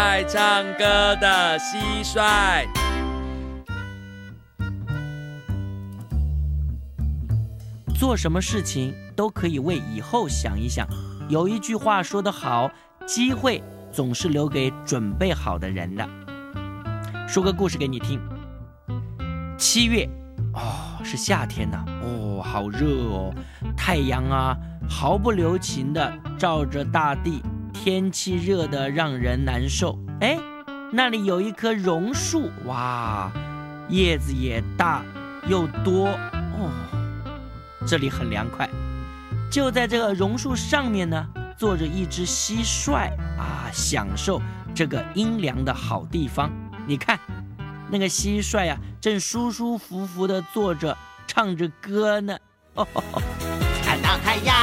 爱唱歌的蟋蟀。做什么事情都可以为以后想一想。有一句话说得好，机会总是留给准备好的人的。说个故事给你听。七月，哦，是夏天呐，哦，好热哦，太阳啊，毫不留情的照着大地，天气热得让人难受。哎，那里有一棵榕树，哇，叶子也大又多，哦。这里很凉快，就在这个榕树上面呢，坐着一只蟋蟀啊，享受这个阴凉的好地方。你看，那个蟋蟀啊，正舒舒服服地坐着，唱着歌呢哦。看到太阳，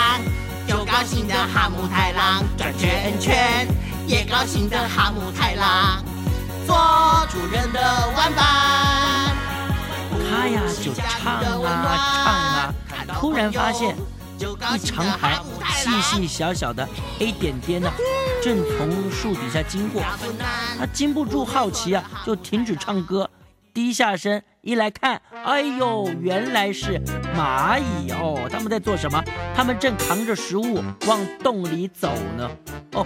高兴的哈姆太郎转圈圈，也高兴的哈姆太郎做主人的玩伴。他呀，就唱啊唱啊。突然发现，一长排细细小小的黑点点呢，正从树底下经过。他禁不住好奇啊，就停止唱歌，低下身一来看，哎呦，原来是蚂蚁哦！他们在做什么？他们正扛着食物往洞里走呢。哦，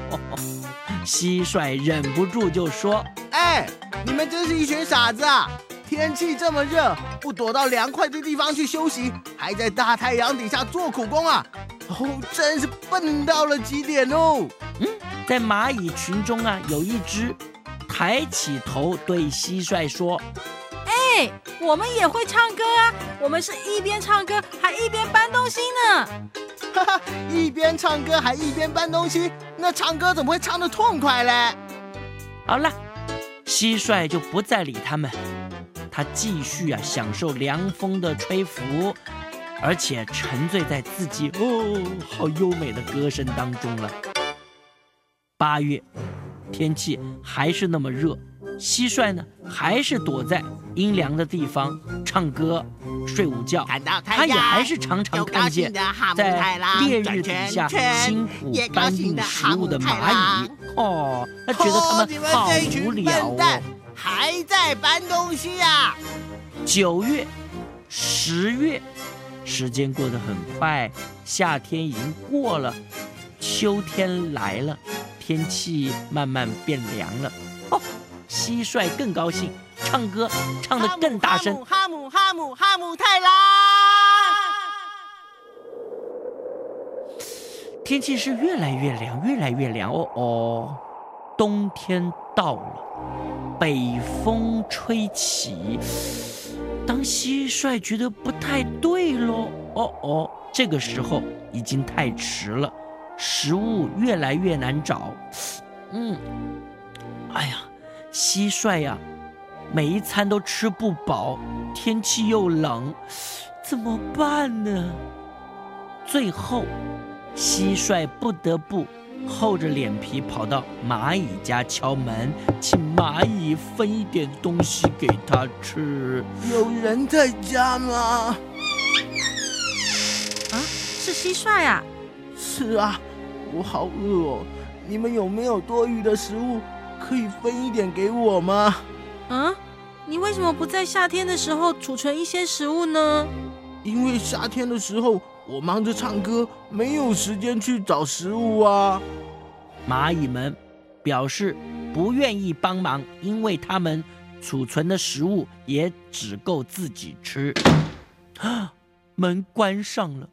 蟋蟀忍不住就说：“哎，你们真是一群傻子啊！”天气这么热，不躲到凉快的地方去休息，还在大太阳底下做苦工啊！哦，真是笨到了极点哦。嗯，在蚂蚁群中啊，有一只抬起头对蟋蟀说：“哎，我们也会唱歌啊！我们是一边唱歌还一边搬东西呢。”哈哈，一边唱歌还一边搬东西，那唱歌怎么会唱得痛快嘞？好了，蟋蟀就不再理他们。他继续啊享受凉风的吹拂，而且沉醉在自己哦好优美的歌声当中了。八月，天气还是那么热，蟋蟀呢还是躲在阴凉的地方唱歌、睡午觉。它也还是常常看见在烈日底下辛苦搬运食物的蚂蚁。哦，他觉得他们好无聊哦。还在搬东西呀！九月、十月，时间过得很快，夏天已经过了，秋天来了，天气慢慢变凉了。哦，蟋蟀更高兴，唱歌唱得更大声。哈姆哈姆哈姆太郎！天气是越来越凉，越来越凉哦哦，冬天到了。北风吹起，当蟋蟀觉得不太对喽，哦哦，这个时候已经太迟了，食物越来越难找。嗯，哎呀，蟋蟀呀，每一餐都吃不饱，天气又冷，怎么办呢？最后，蟋蟀不得不。厚着脸皮跑到蚂蚁家敲门，请蚂蚁分一点东西给他吃。有人在家吗？啊，是蟋蟀啊！是啊，我好饿哦。你们有没有多余的食物，可以分一点给我吗？啊，你为什么不在夏天的时候储存一些食物呢？因为夏天的时候。我忙着唱歌，没有时间去找食物啊！蚂蚁们表示不愿意帮忙，因为他们储存的食物也只够自己吃。门关上了，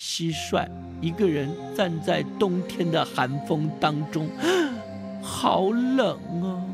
蟋蟀一个人站在冬天的寒风当中，好冷啊！